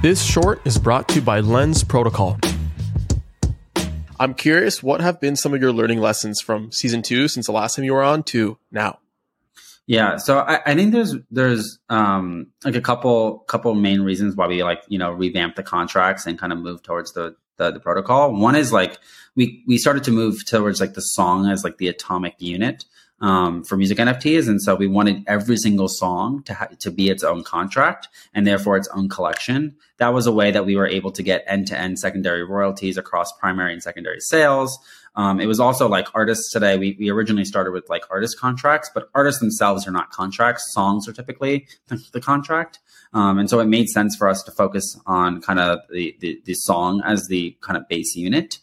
This short is brought to you by Lens Protocol. I'm curious, what have been some of your learning lessons from season two since the last time you were on to now? Yeah, so I, I think there's there's um, like a couple couple main reasons why we like you know revamp the contracts and kind of move towards the, the the protocol. One is like we we started to move towards like the song as like the atomic unit um, for music NFTs, and so we wanted every single song to ha- to be its own contract and therefore its own collection. That was a way that we were able to get end to end secondary royalties across primary and secondary sales. Um, it was also like artists today. We, we originally started with like artist contracts, but artists themselves are not contracts. Songs are typically the, the contract. Um, and so it made sense for us to focus on kind of the, the, the song as the kind of base unit.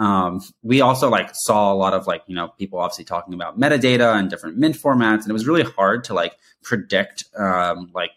Um, we also like saw a lot of like you know people obviously talking about metadata and different mint formats, and it was really hard to like predict um, like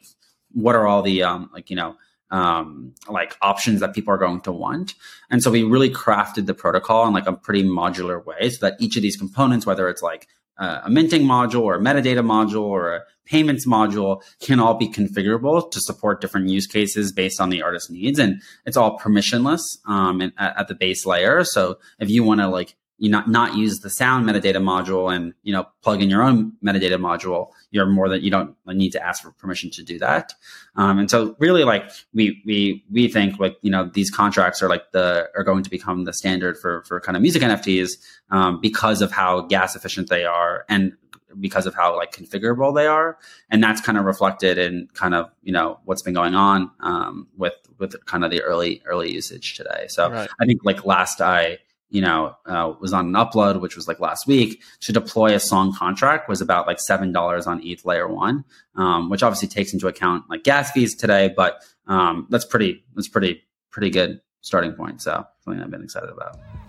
what are all the um, like you know um, like options that people are going to want. And so we really crafted the protocol in like a pretty modular way so that each of these components, whether it's like uh, a minting module or a metadata module or a payments module can all be configurable to support different use cases based on the artist's needs. And it's all permissionless um, at, at the base layer. So if you want to like you not not use the sound metadata module and you know plug in your own metadata module you're more that you don't need to ask for permission to do that. Um, and so really like we we we think like you know these contracts are like the are going to become the standard for for kind of music nfts um, because of how gas efficient they are and because of how like configurable they are. And that's kind of reflected in kind of you know what's been going on um, with with kind of the early early usage today. So right. i think like last i you know, uh, was on an upload, which was like last week, to deploy a song contract was about like seven dollars on ETH layer one, um, which obviously takes into account like gas fees today, but um, that's pretty that's pretty pretty good starting point. So something I've been excited about.